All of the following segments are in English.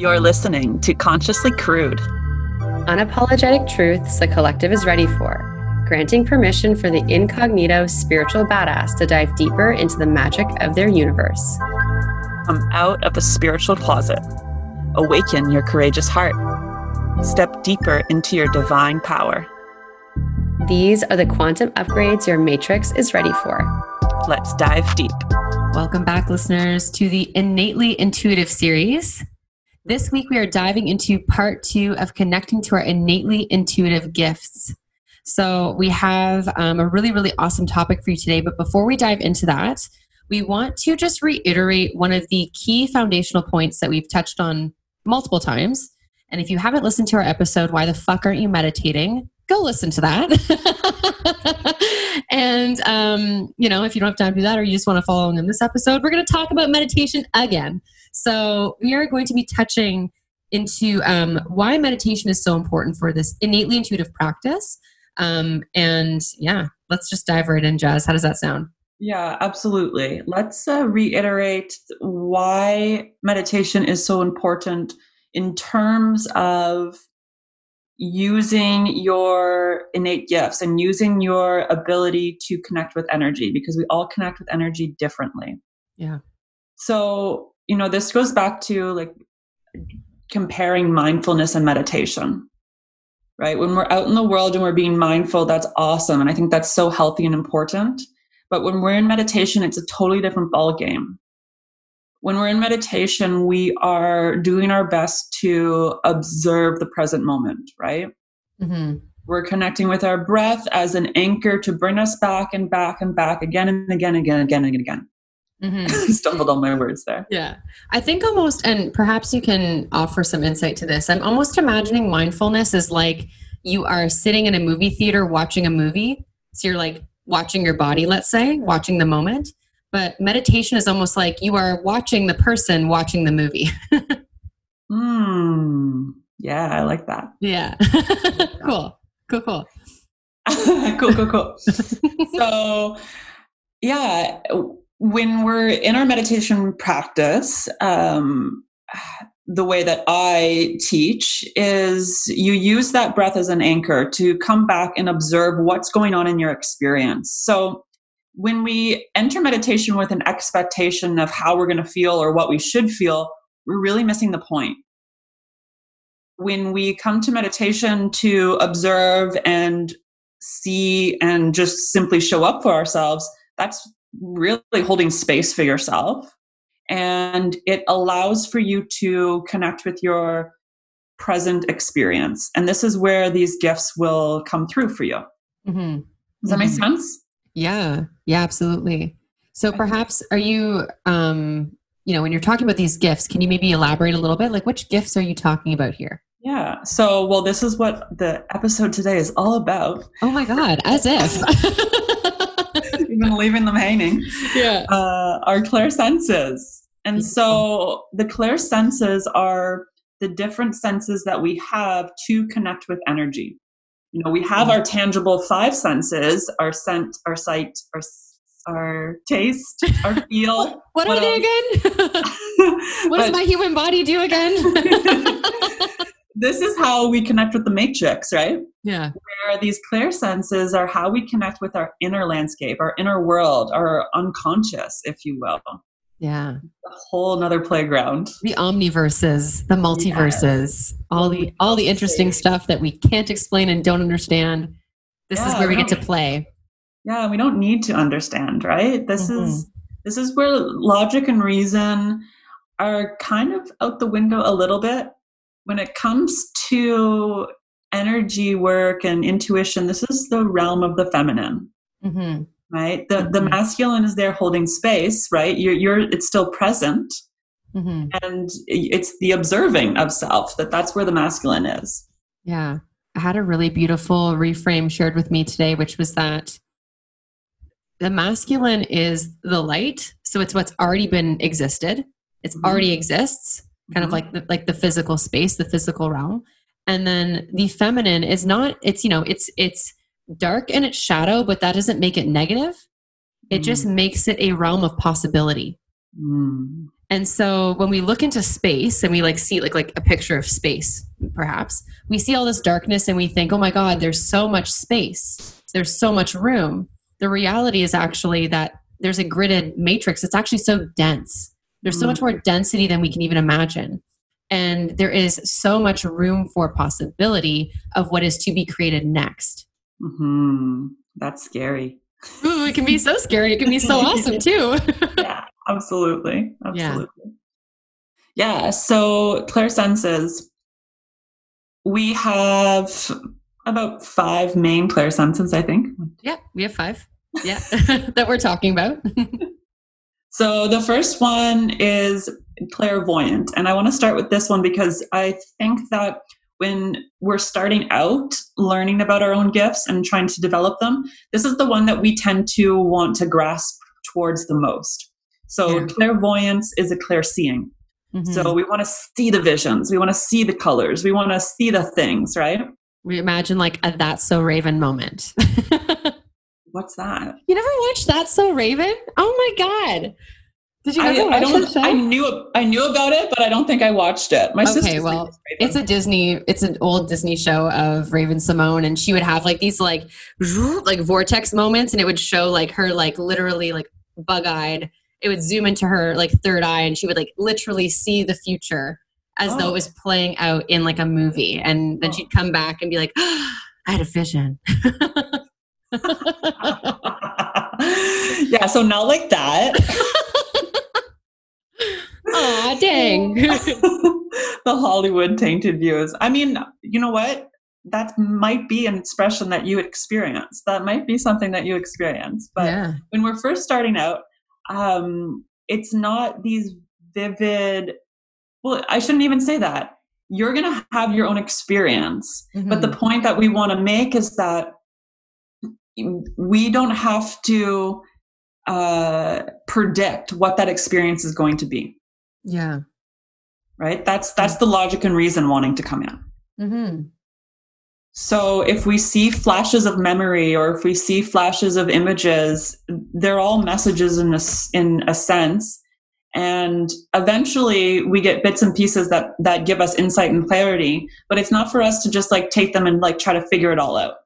You're listening to Consciously Crude. Unapologetic truths the collective is ready for, granting permission for the incognito spiritual badass to dive deeper into the magic of their universe. Come out of the spiritual closet. Awaken your courageous heart. Step deeper into your divine power. These are the quantum upgrades your matrix is ready for. Let's dive deep. Welcome back, listeners, to the Innately Intuitive series. This week, we are diving into part two of connecting to our innately intuitive gifts. So, we have um, a really, really awesome topic for you today. But before we dive into that, we want to just reiterate one of the key foundational points that we've touched on multiple times. And if you haven't listened to our episode, Why the Fuck Aren't You Meditating? Go listen to that. and, um, you know, if you don't have time to do that or you just want to follow along in this episode, we're going to talk about meditation again. So, we are going to be touching into um, why meditation is so important for this innately intuitive practice. Um, and yeah, let's just dive right in, Jazz. How does that sound? Yeah, absolutely. Let's uh, reiterate why meditation is so important in terms of using your innate gifts and using your ability to connect with energy because we all connect with energy differently. Yeah. So, you know, this goes back to like comparing mindfulness and meditation. Right? When we're out in the world and we're being mindful, that's awesome and I think that's so healthy and important. But when we're in meditation, it's a totally different ball game. When we're in meditation, we are doing our best to observe the present moment, right? Mm-hmm. We're connecting with our breath as an anchor to bring us back and back and back again and again and again and again and again. Mm-hmm. Stumbled on my words there. Yeah. I think almost, and perhaps you can offer some insight to this. I'm almost imagining mindfulness is like you are sitting in a movie theater watching a movie. So you're like watching your body, let's say, watching the moment. But meditation is almost like you are watching the person watching the movie. Hmm. Yeah, I like that. Yeah. cool. Cool, cool. cool, cool, cool. so, yeah, when we're in our meditation practice, um, the way that I teach is you use that breath as an anchor to come back and observe what's going on in your experience. So, when we enter meditation with an expectation of how we're going to feel or what we should feel, we're really missing the point. When we come to meditation to observe and see and just simply show up for ourselves, that's really holding space for yourself and it allows for you to connect with your present experience. And this is where these gifts will come through for you. Mm-hmm. Does that make mm-hmm. sense? Yeah, yeah, absolutely. So perhaps are you, um, you know, when you're talking about these gifts, can you maybe elaborate a little bit? Like, which gifts are you talking about here? Yeah. So, well, this is what the episode today is all about. Oh my God, as if. You've leaving them hanging. Yeah. Uh, our clair senses. And so the clair senses are the different senses that we have to connect with energy. You know, we have our tangible five senses, our scent, our sight, our our taste, our feel. what, what, what do we do again? what does my human body do again? this is how we connect with the matrix, right? Yeah. Where these clair senses are how we connect with our inner landscape, our inner world, our unconscious, if you will. Yeah. A whole another playground. The omniverses, the multiverses, yeah. all the all the interesting stuff that we can't explain and don't understand. This yeah, is where we, we get to play. Yeah, we don't need to understand, right? This mm-hmm. is this is where logic and reason are kind of out the window a little bit when it comes to energy work and intuition. This is the realm of the feminine. Mm-hmm right the mm-hmm. the masculine is there holding space right you're you're it's still present mm-hmm. and it's the observing of self that that's where the masculine is yeah i had a really beautiful reframe shared with me today which was that the masculine is the light so it's what's already been existed it's mm-hmm. already exists kind of mm-hmm. like the, like the physical space the physical realm and then the feminine is not it's you know it's it's dark in its shadow, but that doesn't make it negative. It mm. just makes it a realm of possibility. Mm. And so when we look into space and we like see like like a picture of space, perhaps, we see all this darkness and we think, oh my God, there's so much space. There's so much room. The reality is actually that there's a gridded matrix. It's actually so dense. There's so much more density than we can even imagine. And there is so much room for possibility of what is to be created next. hmm That's scary. Ooh, it can be so scary. It can be so awesome too. yeah, absolutely. Absolutely. Yeah. yeah. So, clairsenses, we have about five main clairsenses, I think. Yeah, we have five. Yeah, that we're talking about. So, the first one is clairvoyant. And I want to start with this one because I think that when we're starting out learning about our own gifts and trying to develop them, this is the one that we tend to want to grasp towards the most. So, yeah. clairvoyance is a clairseeing. Mm-hmm. So, we want to see the visions, we want to see the colors, we want to see the things, right? We imagine like a That's So Raven moment. What's that? You never watched that? So Raven? Oh my God. Did you ever I, I don't. I knew I knew about it, but I don't think I watched it. My okay, well, it's a Disney. It's an old Disney show of Raven-Symoné, and she would have like these like like vortex moments, and it would show like her like literally like bug eyed. It would zoom into her like third eye, and she would like literally see the future as oh. though it was oh. playing out in like a movie, and then oh. she'd come back and be like, oh, "I had a vision." yeah, so not like that. Aw, dang. the Hollywood tainted views. I mean, you know what? That might be an expression that you experience. That might be something that you experience. But yeah. when we're first starting out, um, it's not these vivid, well, I shouldn't even say that. You're going to have your own experience. Mm-hmm. But the mm-hmm. point that we want to make is that we don't have to uh, predict what that experience is going to be. Yeah. Right. That's that's the logic and reason wanting to come in. Mm-hmm. So if we see flashes of memory or if we see flashes of images, they're all messages in a, in a sense. And eventually we get bits and pieces that, that give us insight and clarity, but it's not for us to just like take them and like try to figure it all out.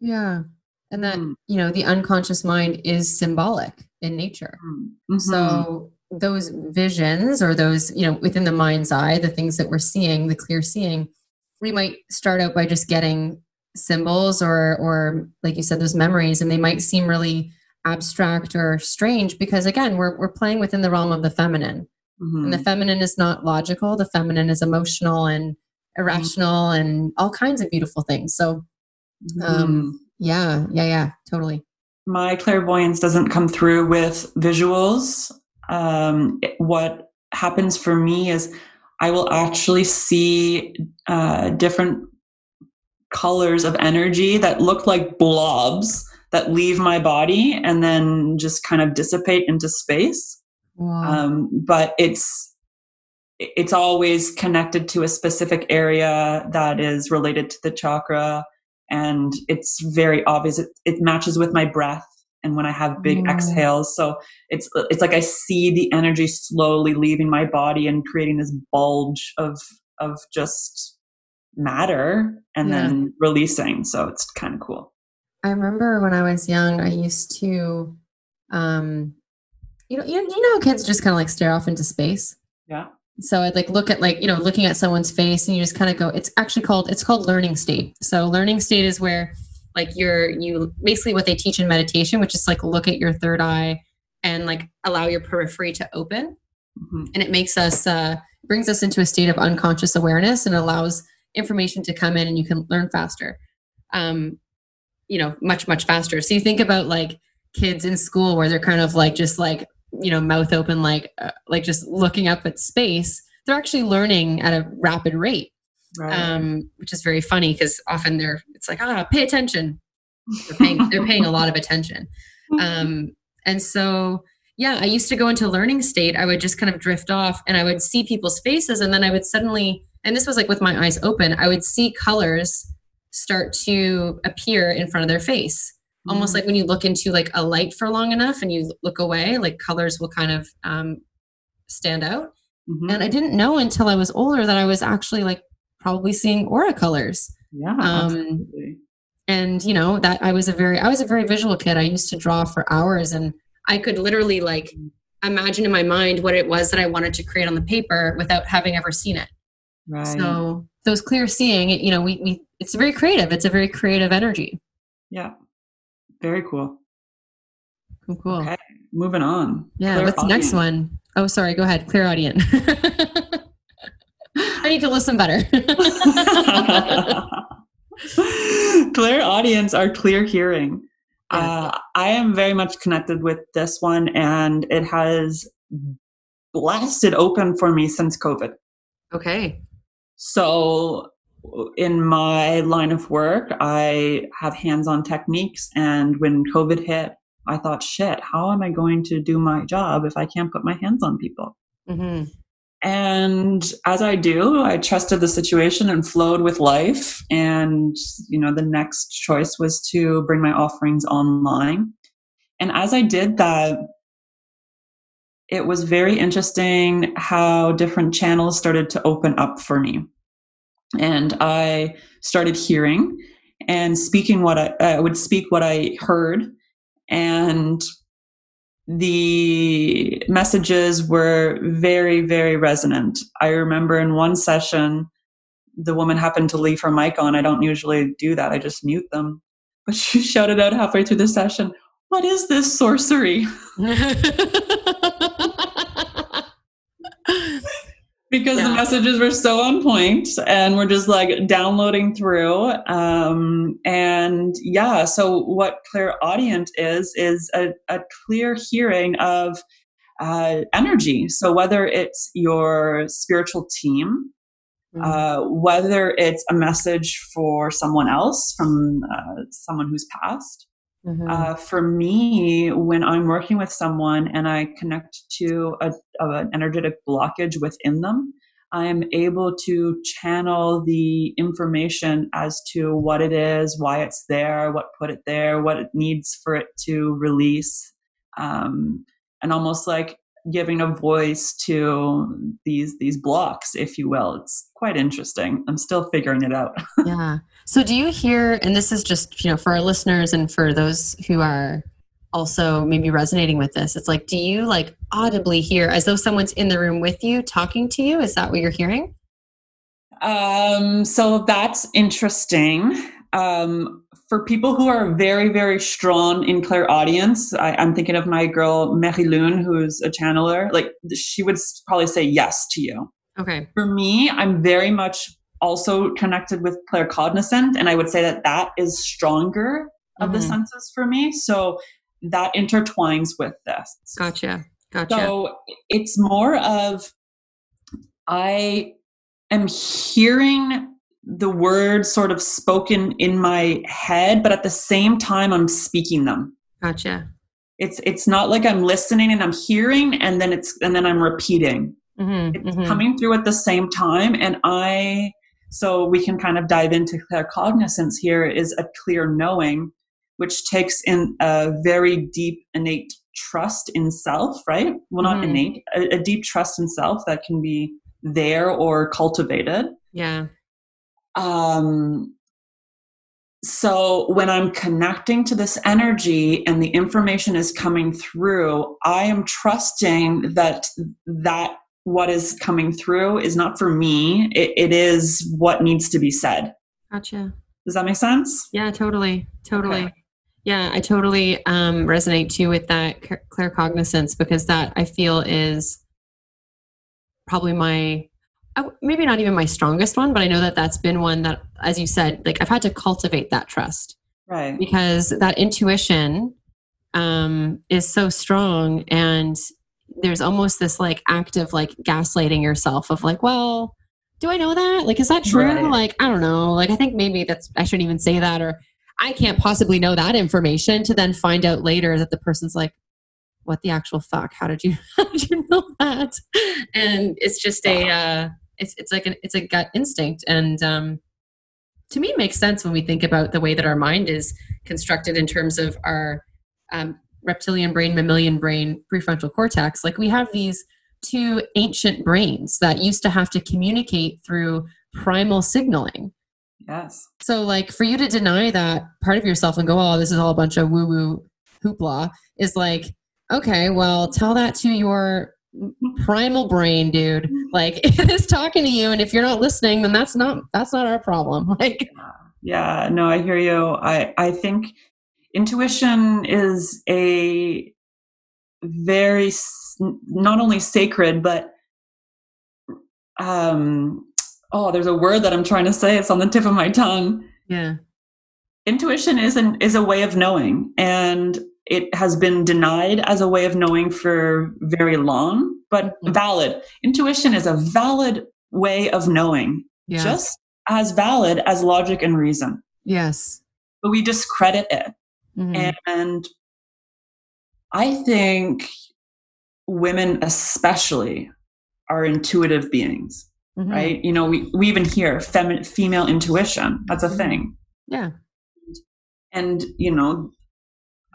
Yeah. And that, mm. you know, the unconscious mind is symbolic in nature. Mm-hmm. So those visions or those you know within the mind's eye the things that we're seeing the clear seeing we might start out by just getting symbols or or like you said those memories and they might seem really abstract or strange because again we're, we're playing within the realm of the feminine mm-hmm. and the feminine is not logical the feminine is emotional and irrational mm-hmm. and all kinds of beautiful things so um mm-hmm. Yeah yeah yeah totally my clairvoyance doesn't come through with visuals um, what happens for me is I will actually see uh, different colors of energy that look like blobs that leave my body and then just kind of dissipate into space. Wow. Um, but it's it's always connected to a specific area that is related to the chakra and it's very obvious it, it matches with my breath and when I have big mm. exhales. So it's it's like I see the energy slowly leaving my body and creating this bulge of of just matter and yeah. then releasing. So it's kind of cool. I remember when I was young, I used to um you know you, you know kids just kind of like stare off into space. Yeah. So I'd like look at like, you know, looking at someone's face and you just kind of go, it's actually called it's called learning state. So learning state is where like you're you basically what they teach in meditation which is like look at your third eye and like allow your periphery to open mm-hmm. and it makes us uh brings us into a state of unconscious awareness and allows information to come in and you can learn faster um you know much much faster so you think about like kids in school where they're kind of like just like you know mouth open like uh, like just looking up at space they're actually learning at a rapid rate. Right. um, which is very funny because often they're it's like ah pay attention. They're paying they're paying a lot of attention. Um, and so yeah i used to go into learning state. I would just kind of drift off and i would see people's faces and then i would suddenly and this was like with my eyes open i would see colors start to appear in front of their face almost mm. like when you look into like a light for long enough and you look away like colors will kind of um, stand out. Mhm. And I didn't know until I was older that I was actually like probably seeing aura colors. yeah, um. And you know that I was a very I was a very visual kid. I used to draw for hours, and I could literally like imagine in my mind what it was that I wanted to create on the paper without having ever seen it. Right. So those clear seeing, you know, we, we it's very creative. It's a very creative energy. yeah. Very cool. Cool, cool. Okay. Moving on. Yeah. What's the next one? Oh, sorry. Go ahead. Clairaudience. I need to listen better. clairaudience are clear hearing. Yes. Uh, I am very much connected with this one, and it has blasted open for me since COVID. okay. So, in my line of work, I have hands on techniques. And when COVID hit, I thought, shit, how am I going to do my job if I can't put my hands on people? hmm And as I do, I trusted the situation and flowed with life. And, you know, the next choice was to bring my offerings online. And as I did that, it was very interesting how different channels started to open up for me. And I started hearing and speaking what I, I would speak what I heard. And the messages were very, very resonant. I remember in one session, the woman happened to leave her mic on. I don't usually do that, I just mute them. But she shouted out halfway through the session, What is this sorcery? because the messages were so on point and we're just like downloading through um, and yeah so what clairaudience is is a, a clear hearing of uh, energy so whether it's your spiritual team Mm-hmm. uh, whether it's a message for someone else from uh, someone who's passed Mhm. uh, for me, when I'm working with someone and I connect to a, an energetic blockage within them, I am able to channel the information as to what it is, why it's there, what put it there, what it needs for it to release, um, and almost like giving a voice to these these blocks, if you will. It's quite interesting. I'm still figuring it out. yeah. So do you hear, and this is just, you know, for our listeners and for those who are also maybe resonating with this, it's like, do you like audibly hear as though someone's in the room with you talking to you? Is that what you're hearing? Um, so that's interesting. Um, for people who are very, very strong in clairaudience, I, I'm thinking of my girl Mary Lune, who's a channeler. Like she would probably say yes to you. Okay. For me, I'm very much also connected with claircognizant, and I would say that that is stronger of the Mhm. senses for me. So that intertwines with this. Gotcha. Gotcha. So it's more of I am hearing the words sort of spoken in my head, but at the same time I'm speaking them. gotcha. It's it's not like I'm listening and I'm hearing and then it's and then I'm repeating. Mm-hmm, It's coming through at the same time and I so we can kind of dive into claircognizance here is a clear knowing which takes in a very deep innate trust in self, right? Well, not Mhm. innate, a, a deep trust in self that can be there or cultivated. Yeah. Um, so when I'm connecting to this energy and the information is coming through, I am trusting that that what is coming through is not for me. It, it is what needs to be said. Gotcha. Does that make sense? Yeah, totally. Totally. Okay. Yeah, I totally um, resonate too with that c- claircognizance because that I feel is probably my maybe not even my strongest one, but I know that that's been one that, as you said, like I've had to cultivate that trust Right. because that intuition um, is so strong and there's almost this like act of like gaslighting yourself of like well do i know that? Like is that true? Right. like i don't know. Like i think maybe that's i shouldn't even say that or i can't possibly know that information to then find out later that the person's like what the actual fuck? How did you how did you know that? And it's just a uh it's it's like an it's a gut instinct. And um to me it makes sense when we think about the way that our mind is constructed in terms of our um, reptilian brain, mammalian brain, prefrontal cortex. Like we have these two ancient brains that used to have to communicate through primal signaling. Yes. So, like, for you to deny that part of yourself and go, oh, this is all a bunch of woo woo hoopla, is like, okay, well, tell that to your primal brain, dude. Like, it is talking to you, and if you're not listening, then that's not that's not our problem. Like, yeah, no, I hear you. I I think intuition is a very not only sacred but um oh there's a word that i'm trying to say. It's on the tip of my tongue. Yeah. Intuition is an is a way of knowing and it has been denied as a way of knowing for very long but mm-hmm. valid. Intuition is a valid way of knowing yeah. just as valid as logic and reason. Yes. But we discredit it mm-hmm. and i think women especially are intuitive beings mm-hmm. right you know we, we even hear femi- female intuition that's a mm-hmm. thing yeah and you know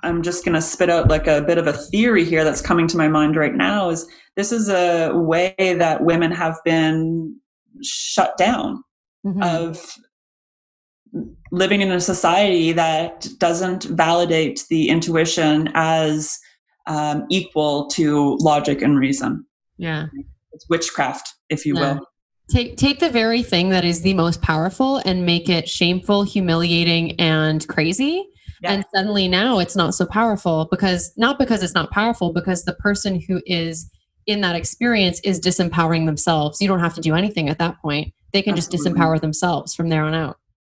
i'm just going to spit out like a bit of a theory here that's coming to my mind right now is this is a way that women have been shut down mm-hmm. of living in a society that doesn't validate the intuition as um, equal to logic and reason. Yeah. It's witchcraft, if you yeah. will. Take take the very thing that is the most powerful and make it shameful, humiliating, and crazy. Yeah. And suddenly now it's not so powerful because not because it's not powerful, because the person who is in that experience is disempowering themselves. You don't have to do anything at that point. They can Absolutely. just disempower themselves from there on out.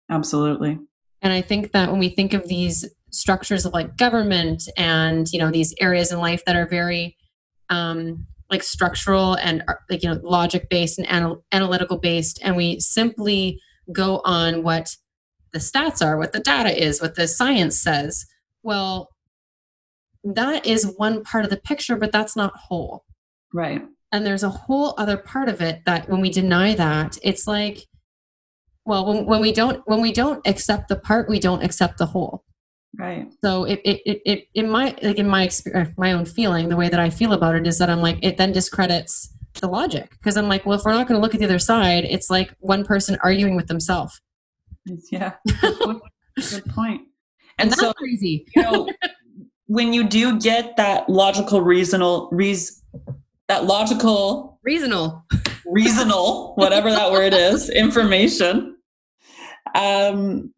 Absolutely. And I think that when we think of these structures of like government and you know these areas in life that are very um, like structural and uh, like you know logic based and anal- analytical based and we simply go on what the stats are what the data is what the science says well that is one part of the picture but that's not whole right and there's a whole other part of it that when we deny that it's like well when, when we don't when we don't accept the part we don't accept the whole Right. So it, it, it, it in my, like in my experience, uh, my own feeling, the way that I feel about it is that I'm like, it then discredits the logic. Cause I'm like, well, if we're not going to look at the other side, it's like one person arguing with themselves. Yeah. Good point. And, and so crazy. you know, when you do get that logical, reasonable, reason, that logical, reasonable, reasonable, whatever that word is, information, um,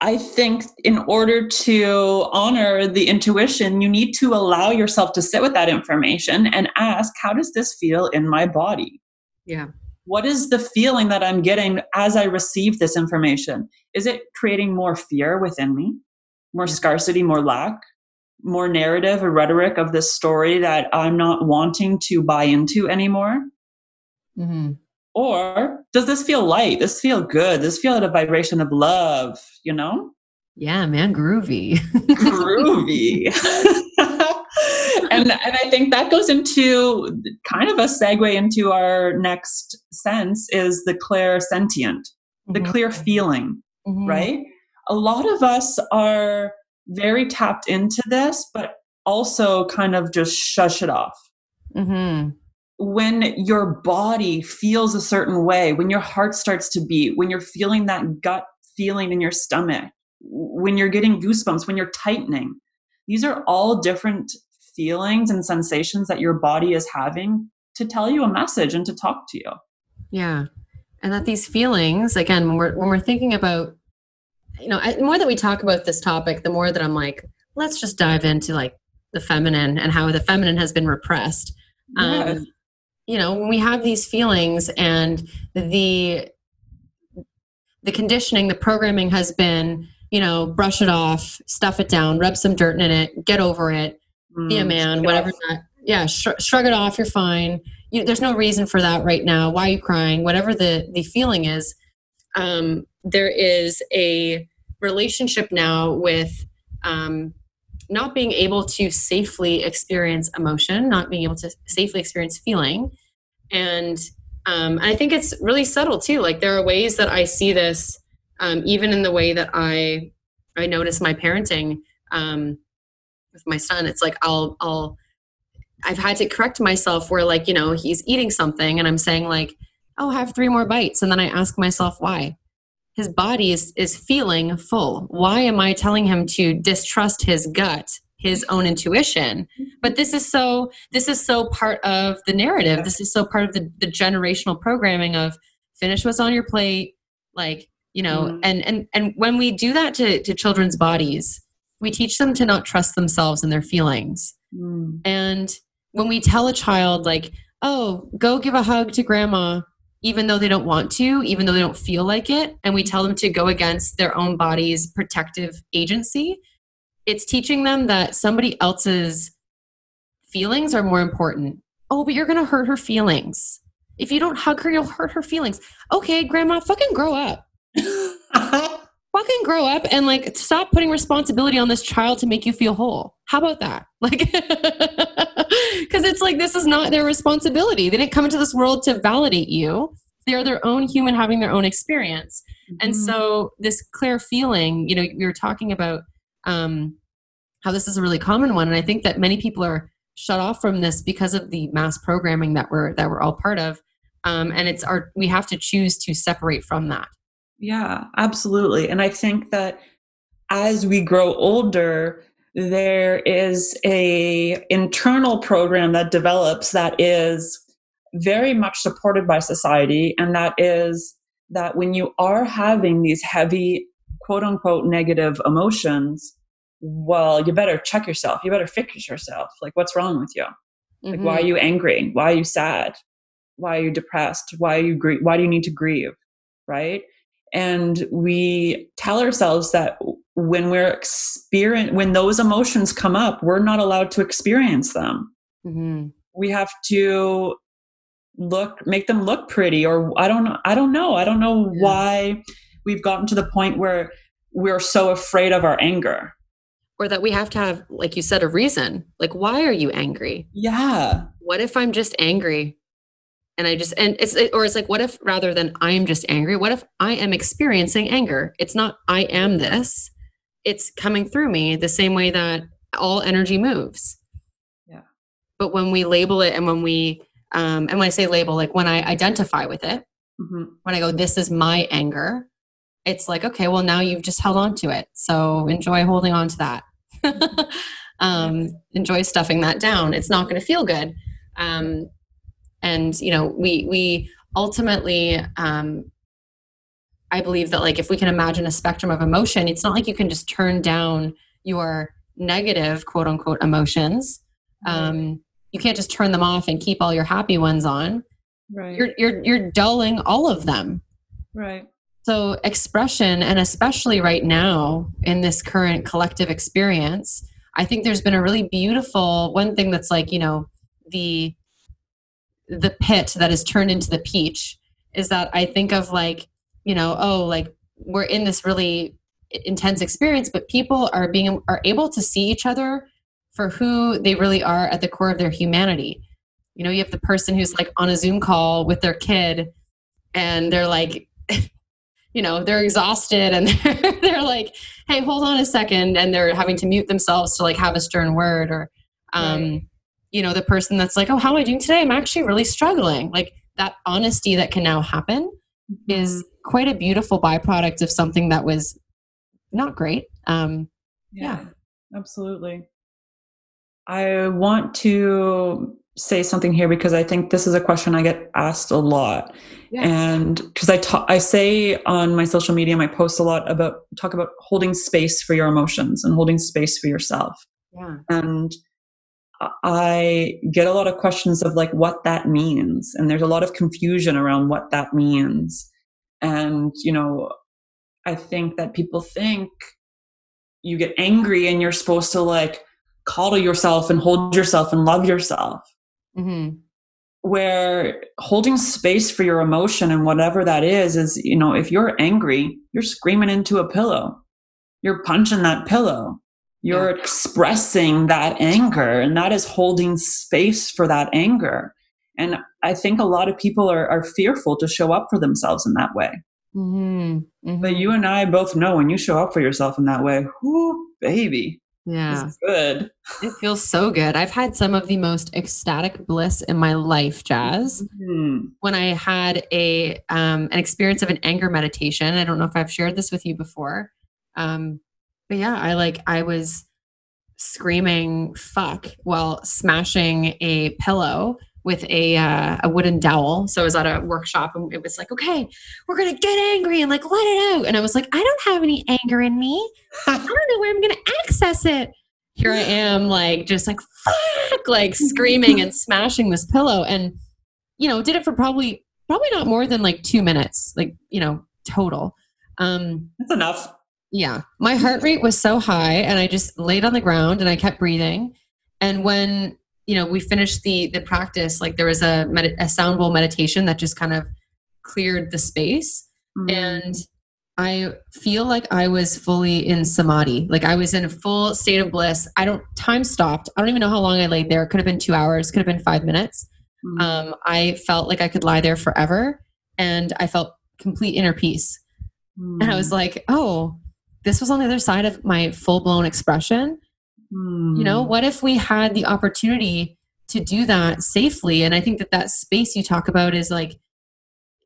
I think in order to honor the intuition, you need to allow yourself to sit with that information and ask, how does this feel in my body? Yeah. What is the feeling that I'm getting as I receive this information? Is it creating more fear within me, more scarcity, more lack, more narrative or rhetoric of this story that I'm not wanting to buy into anymore? Mm-hmm. Or does this feel light? Does this feel good? Does this feel at a vibration of love, you know? Yeah, man, groovy. groovy. and and I think that goes into kind of a segue into our next sense is the clairsentient, mm-hmm. the clear feeling, mm-hmm. right? A lot of us are very tapped into this, but also kind of just shush it off. Mm-hmm when your body feels a certain way, when your heart starts to beat, when you're feeling that gut feeling in your stomach, when you're getting goosebumps, when you're tightening, these are all different feelings and sensations that your body is having to tell you a message and to talk to you. Yeah. And that these feelings, again, when we're, when we're thinking about, you know, the more that we talk about this topic, the more that I'm like, let's just dive into like the feminine and how the feminine has been repressed. Um, yes. You know when we have these feelings and the the conditioning the programming has been you know brush it off stuff it down rub some dirt in it get over it mm, be a mm, man whatever that yeah sh- shrug it off you're fine. You, there's no reason for that right now. Why are you crying? Whatever the the feeling is um, there is a relationship now with um, not being able to safely experience emotion, not being able to safely experience feeling. And um, I think it's really subtle too. Like there are ways that I see this, um, even in the way that I I notice my parenting um, with my son. It's like I'll I'll I've had to correct myself where like, you know, he's eating something and I'm saying like, "Oh, have three more bites." And then I ask myself why. His body is is feeling full. Why am I telling him to distrust his gut, his own intuition? But this is so this is so part of the narrative. This is so part of the, the generational programming of finish what's on your plate, like, you know, mm. and and and when we do that to to children's bodies, we teach them to not trust themselves and their feelings. Mm. And when we tell a child, like, oh, go give a hug to grandma, even though they don't want to, even though they don't feel like it, and we tell them to go against their own body's protective agency, it's teaching them that somebody else's feelings are more important. Oh, but you're going to hurt her feelings. If you don't hug her, you'll hurt her feelings. Okay, grandma, fucking grow up. fucking grow up and like stop putting responsibility on this child to make you feel whole. How about that? Like, because it's like this is not their responsibility. They didn't come into this world to validate you. They're their own human having their own experience. Mm-hmm. And so, this clear feeling, you know, we were talking about um, how this is a really common one. And I think that many people are shut off from this because of the mass programming that we're that we're all part of. Um, and it's our we have to choose to separate from that. Yeah, absolutely. And I think that as we grow older, there is a internal program that develops that is very much supported by society and that is that when you are having these heavy quote unquote negative emotions well you better check yourself you better fix yourself like what's wrong with you like mm-hmm. why are mm-hmm. you angry why are you sad why are you depressed why are you gr- why do you need to grieve right and we tell ourselves that when we're experience when those emotions come up we're not allowed to experience them. Mm-hmm. we have to look make them look pretty or i don't know i don't know. I don't know yeah. why we've gotten to the point where we're so afraid of our anger. Or that we have to have like you said a reason. Like why are you angry? Yeah. What if i'm just angry and i just and it's or it's like what if rather than i'm just angry what if i am experiencing anger? It's not i am this. It's coming through me the same way that all energy moves. Yeah. But when we label it and when we um and when i say label like when i identify with it mm-hmm. when i go this is my anger it's like okay well now you've just held on to it. So enjoy holding on to that. Um enjoy stuffing that down. It's not going to feel good. Um and you know we we ultimately um, i believe that like if we can imagine a spectrum of emotion it's not like you can just turn down your negative quote unquote emotions. Um, you can't just turn them off and keep all your happy ones on. Right. You're you're you're dulling all of them. Right. So expression and especially right now in this current collective experience i think there's been a really beautiful one thing that's like you know the the pit that is turned into the peach is that I think of like, you know, oh, like we're in this really intense experience, but people are being are able to see each other for who they really are at the core of their humanity. You know, you have the person who's like on a Zoom call with their kid and they're like you know they're exhausted and they're, they're like hey hold on a second and they're having to mute themselves to like have a stern word or um right you know the person that's like oh how am i doing today? I'm actually really struggling. Like that honesty that can now happen is mm-hmm. quite a beautiful byproduct of something that was not great um yeah, yeah. absolutely. I want to say something here because i think this is a question i get asked a lot. Yes. and because I talk, I say on my social media my post a lot about talk about holding space for your emotions and holding space for yourself. Yeah. And I get a lot of questions of like what that means. And there's a lot of confusion around what that means. And, you know, I think that people think you get angry and you're supposed to like coddle yourself and hold yourself and love yourself. Mm-hmm. Where holding space for your emotion and whatever that is, is, you know, if you're angry, you're screaming into a pillow, you're punching that pillow you're yeah. expressing that anger, and that is holding space for that anger. And I think a lot of people are, are fearful to show up for themselves in that way. Mm-hmm. Mm-hmm. But you and I both know when you show up for yourself in that way, whoo, baby, Yeah. It's good. It feels so good. I've had some of the most ecstatic bliss in my life, Jazz. Mm. When I had a um, an experience of an anger meditation. I don't know if I've shared this with you before. Um, but yeah, I like I was screaming fuck while smashing a pillow with a uh, a wooden dowel. So I was at a workshop and it was like, okay, we're gonna get angry and like let it out. And I was like, I don't have any anger in me. I don't know where I'm gonna access it. Here I am, like just like fuck, like screaming and smashing this pillow. And you know, did it for probably probably not more than like two minutes, like, you know, total. Um That's enough. Yeah. My heart rate was so high and I just laid on the ground and I kept breathing. And when, you know, we finished the the practice, like there was a med- a sound bowl meditation that just kind of cleared the space Mm. and I feel like I was fully in samadhi. Like I was in a full state of bliss. I don't time stopped. I don't even know how long I laid there. It could have been 2 hours, could have been 5 minutes. Mm. Um I felt like I could lie there forever and I felt complete inner peace. And I was like, oh, this was on the other side of my full blown expression. You know, Mm. what if we had the opportunity to do that safely? And I think that that space you talk about is like,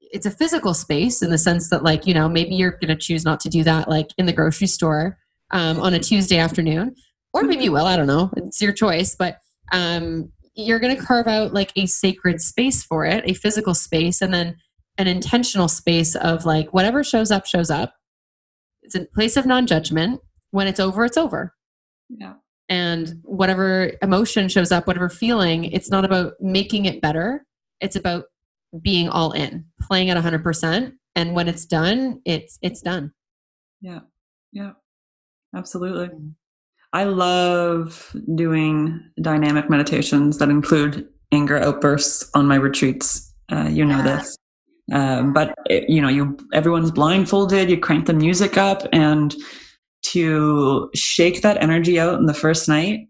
it's a physical space in the sense that, like, you know, maybe you're going to choose not to do that, like in the grocery store um, on a Tuesday afternoon, or maybe you will. I don't know. It's your choice. But um, you're going to carve out like a sacred space for it, a physical space, and then an intentional space of like whatever shows up, shows up. It's a place of non judgment. When it's over, it's over yeah. and whatever emotion shows up whatever feeling it's not about making it better it's about being all in playing at 100% and when it's done it's it's done Yeah. Yeah. Absolutely. Mm. I love doing dynamic meditations that include anger outbursts on my retreats. Uh, you know Yeah. this. Um, but it, you know, you everyone's blindfolded. You crank the music up, and to shake that energy out in the first night,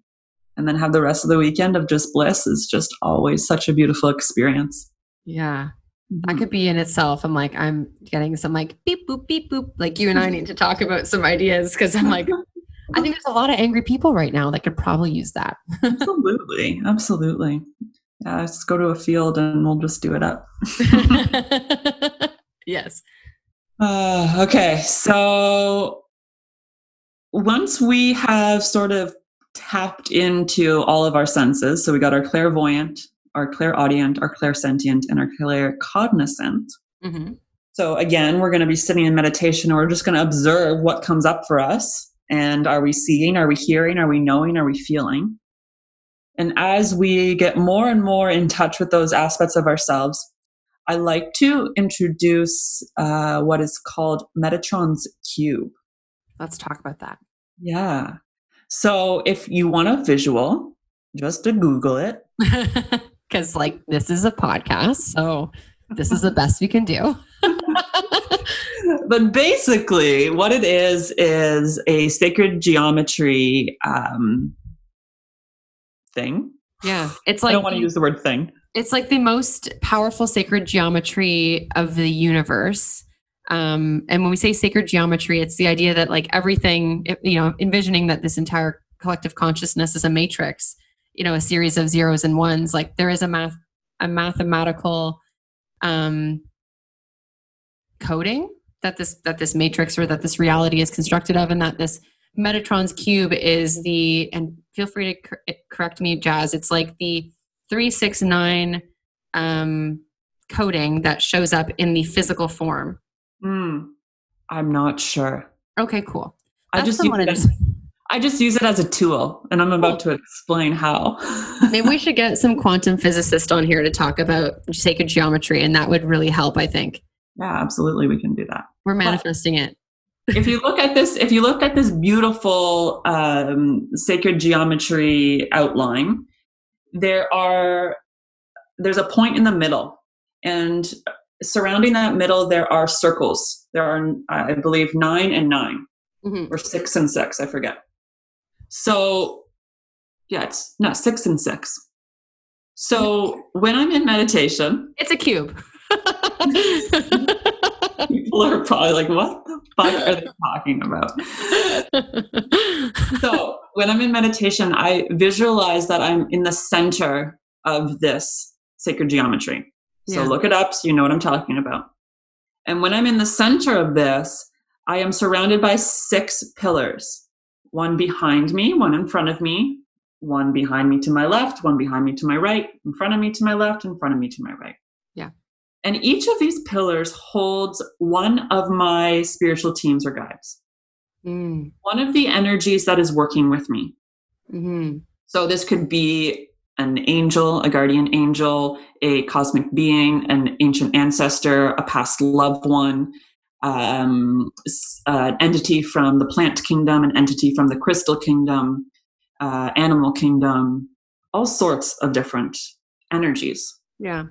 and then have the rest of the weekend of just bliss is just always such a beautiful experience. yeah that could be in itself i'm like i'm getting some like beep boop beep boop like you and i need to talk about some ideas because i'm like i think there's a lot of angry people right now that could probably use that absolutely, absolutely. Yeah, let's go to a field and we'll just do it up. yes Uh, okay, so once we have sort of tapped into all of our senses, so we got our clairvoyant, our clairaudient, our clairsentient, and our claircognizant. hmm So again, we're going to be sitting in meditation, and we're just going to observe what comes up for us. And are we seeing? Are we hearing? Are we knowing? Are we feeling? And as we get more and more in touch with those aspects of ourselves, I like to introduce uh, what is called Metatron's Cube. let's talk about that Yeah. So if you want a visual, just to Google it. because like this is a podcast so this is the best we can do but basically, what it is is a sacred geometry um, thing. yeah it's like I don't want to use the word thing. it's like the most powerful sacred geometry of the universe um, and when we say sacred geometry it's the idea that like everything you know envisioning that this entire collective consciousness is a matrix you know a series of zeros and ones like there is a math a mathematical um, coding that this that this matrix or that this reality is constructed of and that this metatron's cube is the and feel free to cor- correct me jazz it's like the 369 um, coding that shows up in the physical form Hmm. I'm not sure. okay cool I just use it as, I just use it as a tool, and I'm about to explain how. maybe we should get some quantum physicist on here to talk about sacred geometry and that would really help i think yeah, absolutely, we can do that. we're manifesting it if you look at this, if you look at this beautiful um, sacred geometry outline, there are there's a point in the middle, and surrounding that middle there are circles. There are, I believe, nine and nine, Mhm. or six and six. I forget. So, yeah, it's no six and six. So when I'm in meditation, it's a cube people are probably like, "What the fuck are they talking about?" so when I'm in meditation, I visualize that I'm in the center of this sacred geometry. So Yeah. look it up so you know what I'm talking about. And when I'm in the center of this, I am surrounded by six pillars one behind me, one in front of me, one behind me to my left, one behind me to my right, in front of me to my left, in front of me to my right. And each of these pillars holds one of my spiritual teams or guides, Mm, one of the energies that is working with me. hmm So this could be an angel, a guardian angel, a cosmic being, an ancient ancestor, a past loved one, um, an entity from the plant kingdom, an entity from the crystal kingdom, uh, animal kingdom, all sorts of different energies. Yeah.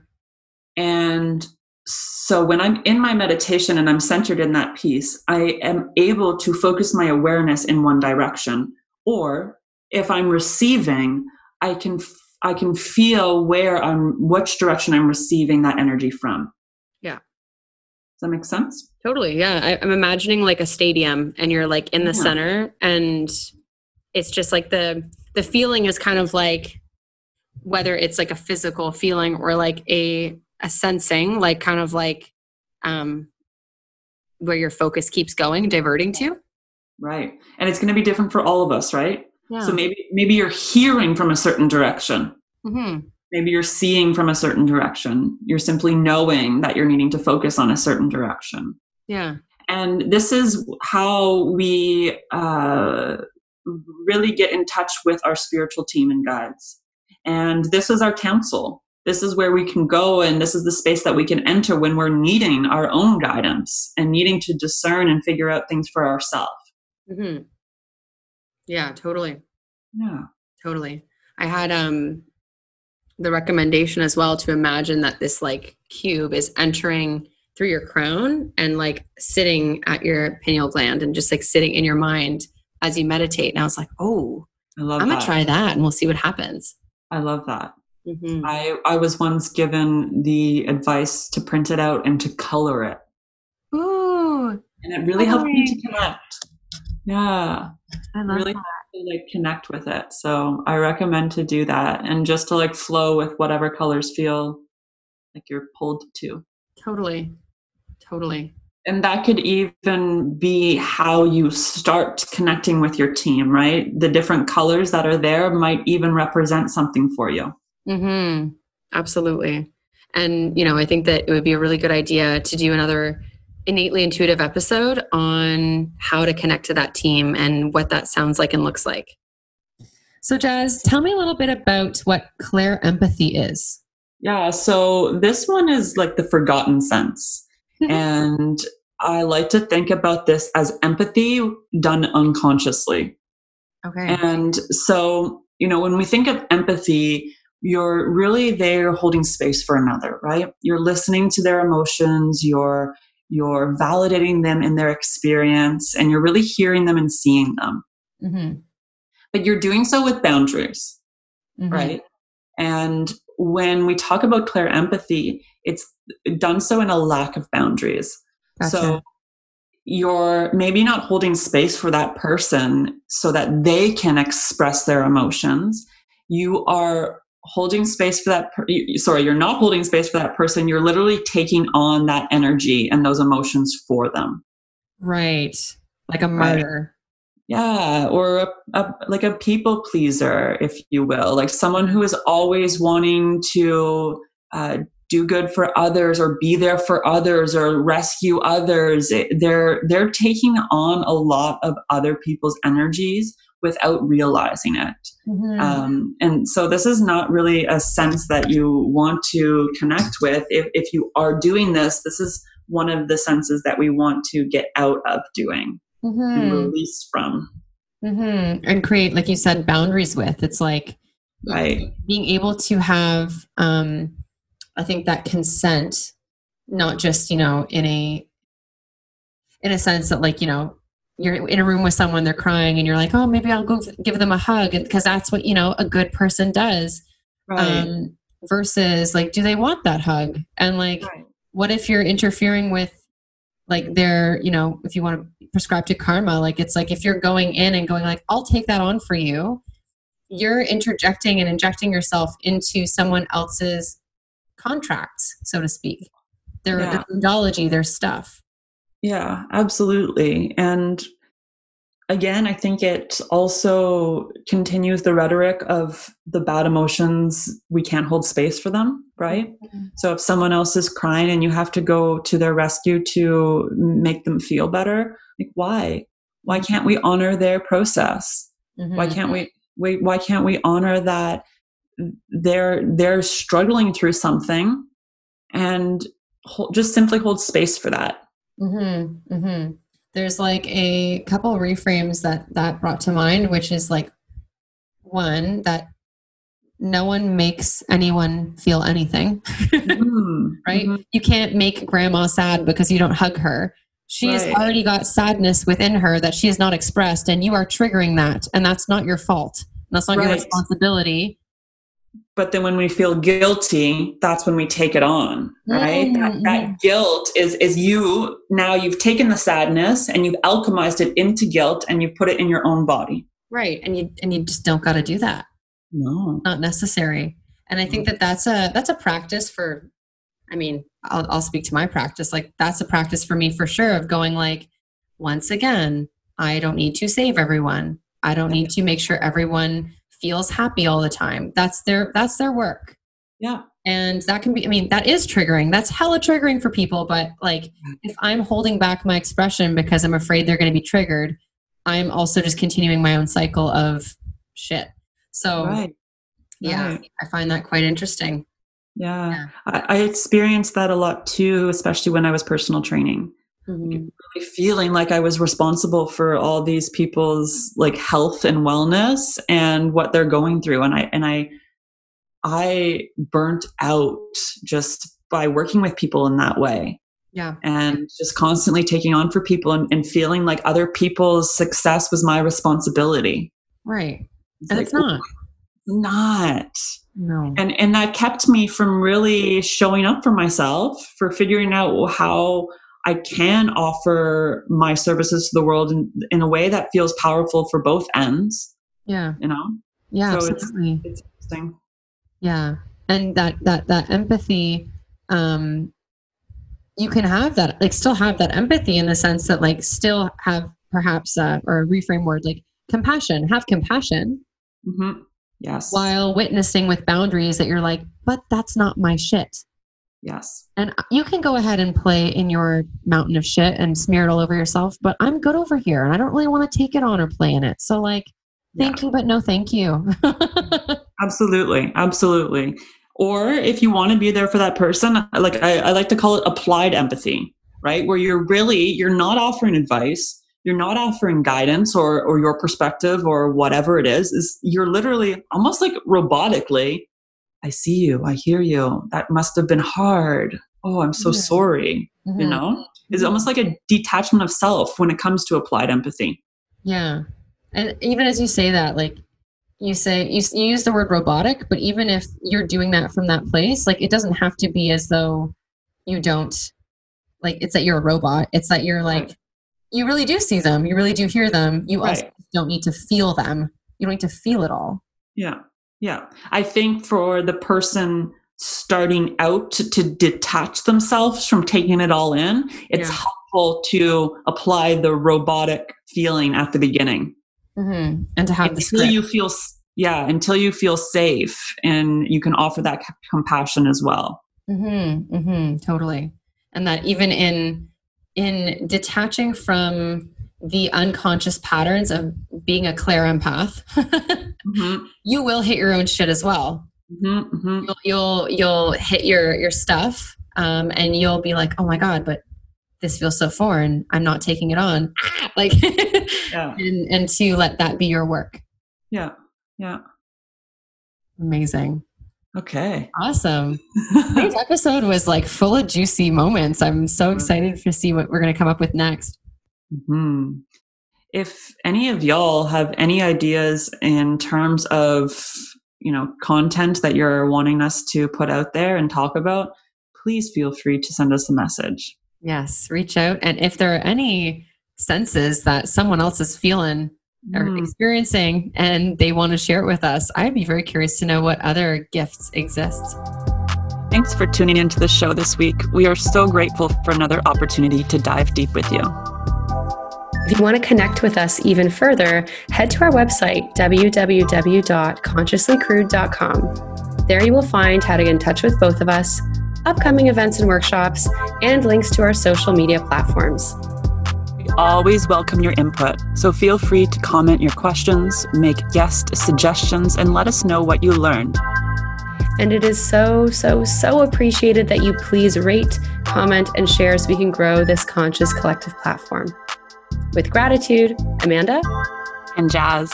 And so when I'm in my meditation and I'm centered in that piece, I am able to focus my awareness in one direction. Or if I'm receiving, I can I can feel where I'm which direction I'm receiving that energy from. Yeah. Does that make sense? Totally. Yeah. I, I'm imagining like a stadium and you're like in the Yeah. center and it's just like the the feeling is kind of like whether it's like a physical feeling or like a a sensing, like kind of like um where your focus keeps going, diverting to. Right. And it's going to be different for all of us, right? Yeah. So maybe maybe you're hearing from a certain direction. hmm Maybe you're seeing from a certain direction. You're simply knowing that you're needing to focus on a certain direction. Yeah. and this is how we uh, really get in touch with our spiritual team and guides and this is our council this is where we can go and this is the space that we can enter when we're needing our own guidance and needing to discern and figure out things for ourselves hmm Yeah, totally. yeah Totally. I had um the recommendation as well to imagine that this like cube is entering through your crown and like sitting at your pineal gland and just like sitting in your mind as you meditate. And I was like, oh, i love that. I'm gonna that try that and we'll see what happens. i love that hmm I, I was once given the advice to print it out and to color it Ooh, and it really helped me to connect yeah I love really that. to like connect with it. So I recommend to do that and just to like flow with whatever colors feel like you're pulled to. Totally. Totally. And that could even be how you start connecting with your team, right? The different colors that are there might even represent something for you. Hmm Absolutely. And, you know, I think that it would be a really good idea to do another innately intuitive episode on how to connect to that team and what that sounds like and looks like. So, Jazz, tell me a little bit about what clairempathy is. Yeah, so this one is like the forgotten sense. and I like to think about this as empathy done unconsciously. Okay. And so, you know, when we think of empathy, you're really there holding space for another, right? You're listening to their emotions, you're you're validating them in their experience, and you're really hearing them and seeing them. hmm But you're doing so with boundaries, Mm-hmm. right? And when we talk about clairempathy, it's done so in a lack of boundaries. So you're maybe not holding space for that person so that they can express their emotions. You are holding space for that per- sorry you're not holding space for that person you're literally taking on that energy and those emotions for them right. Like a martyr. yeah or a, a, like a people pleaser if you will like someone who is always wanting to uh, do good for others or be there for others or rescue others It- they're they're taking on a lot of other people's energies without realizing it Mhm. um, and so this is not really a sense that you want to connect with if, if you are doing this this is one of the senses that we want to get out of doing and Mhm. release from Mhm. And create, like you said, boundaries with. It's like right being able to have, um, I think that consent, not just, you know, in a, in a sense that like, you know, you're in a room with someone, they're crying and you're like, oh, maybe I'll go give them a hug because that's what, you know, a good person does. right Um, versus like, do they want that hug? And like, Right. what if you're interfering with like they're you know if you want to prescribe to karma like it's like if you're going in and going like i'll take that on for you you're interjecting and injecting yourself into someone else's contracts so to speak their, Yeah. their their stuff Yeah, absolutely. And again, I think it also continues the rhetoric of the bad emotions, we can't hold space for them, right? So if someone else is crying and you have to go to their rescue to make them feel better, like why? Why can't we honor their process? Why Mhm. can't we, we why can't we honor that they're they're struggling through something and hold, just simply hold space for that? Mm-hmm, mm-hmm. There's like a couple reframes that that brought to mind, which is like one that no one makes anyone feel anything, Mm, right? mhm. You can't make grandma sad because you don't hug her. She has Right. already got sadness within her that she has not expressed, and you are triggering that, and that's not your fault. That's not your responsibility. But then when we feel guilty that's when we take it on right? That, Mhm. that guilt is is you now you've taken the sadness and you've alchemized it into guilt and you put it in your own body. Right, and you and you just don't got to do that. no. Not necessary. And i think that that's a that's a practice for i mean I'll, I'll speak to my practice. Like that's a practice for me for sure of going like once again i don't need to save everyone. I don't need to make sure everyone feels happy all the time. That's their that's their work. Yeah. And that can be i mean that is triggering. That's hella triggering for people but like mm. if i'm holding back my expression because i'm afraid they're going to be triggered i'm also just continuing my own cycle of shit. So right. yeah, Right. I find that quite interesting. yeah, Yeah. I, I experienced that a lot too especially when i was personal training Mhm. really feeling like i was responsible for all these people's like health and wellness and what they're going through and i and i i burnt out just by working with people in that way Yeah. and just constantly taking on for people and, and feeling like other people's success was my responsibility Right. It's And like, it's not. not No. and and that kept me from really showing up for myself for figuring out how i can offer my services to the world in, in a way that feels powerful for both ends Yeah. you know Yeah. So it's- absolutely. it's interesting Yeah. And that that that empathy, um, you can have that, like, still have that empathy in the sense that, like, still have perhaps, uh, or a reframe word like compassion. Have compassion hmm yes while witnessing with boundaries that you're like, but that's not my shit. Yes And you can go ahead and play in your mountain of shit and smear it all over yourself, but I'm good over here and I don't really want to take it on or play in it. So, like, thank you, but no thank you. Absolutely, absolutely. Or if you want to be there for that person, like I, I like to call it applied empathy, right? Where you're really you're not offering advice, you're not offering guidance or or your perspective or whatever it is. Is you're literally almost like robotically. I see you. I hear you. That must have been hard. Oh, I'm so Yeah. sorry. You Mhm. know, it's almost like a detachment of self when it comes to applied empathy. Yeah. And even as you say that, like, you say, you, you use the word robotic, but even if you're doing that from that place, like, it doesn't have to be as though you don't, like, it's that you're a robot. It's that you're like, Right. you really do see them. You really do hear them. You also don't need to feel them. You don't need to feel it all. Yeah. Yeah. I think for the person starting out to, to detach themselves from taking it all in, it's Yeah. helpful to apply the robotic feeling at the beginning Mm-hmm. And to have the until you feel, yeah, until you feel safe and you can offer that c- compassion as well. Mm-hmm, mm-hmm, totally. And that even in in detaching from the unconscious patterns of being a clairempath, hmm you will hit your own shit as well. hmm hmm You'll you'll, you'll hit your your stuff, um, and you'll be like, "Oh my god!" But this feels so foreign. I'm not taking it on. Ah! Like, Yeah. and and to let that be your work. Yeah. Yeah. Amazing, Okay. awesome. Today's episode was like full of juicy moments. I'm so excited to see what we're going to come up with next. Hmm. If any of y'all have any ideas in terms of, you know, content that you're wanting us to put out there and talk about, please feel free to send us a message. Yes, reach out. And if there are any senses that someone else is feeling or Mm. experiencing and they want to share it with us, I'd be very curious to know what other gifts exist. Thanks for tuning into the show this week. We are so grateful for another opportunity to dive deep with you. If you want to connect with us even further, head to our website, www.consciouslycrude.com. There you will find how to get in touch with both of us, upcoming events and workshops, and links to our social media platforms. We always welcome your input, so feel free to comment your questions, make guest suggestions, and let us know what you learned. And it is so, so, so appreciated that you please rate, comment, and share so we can grow this conscious collective platform. With gratitude, Amanda. And Jazz.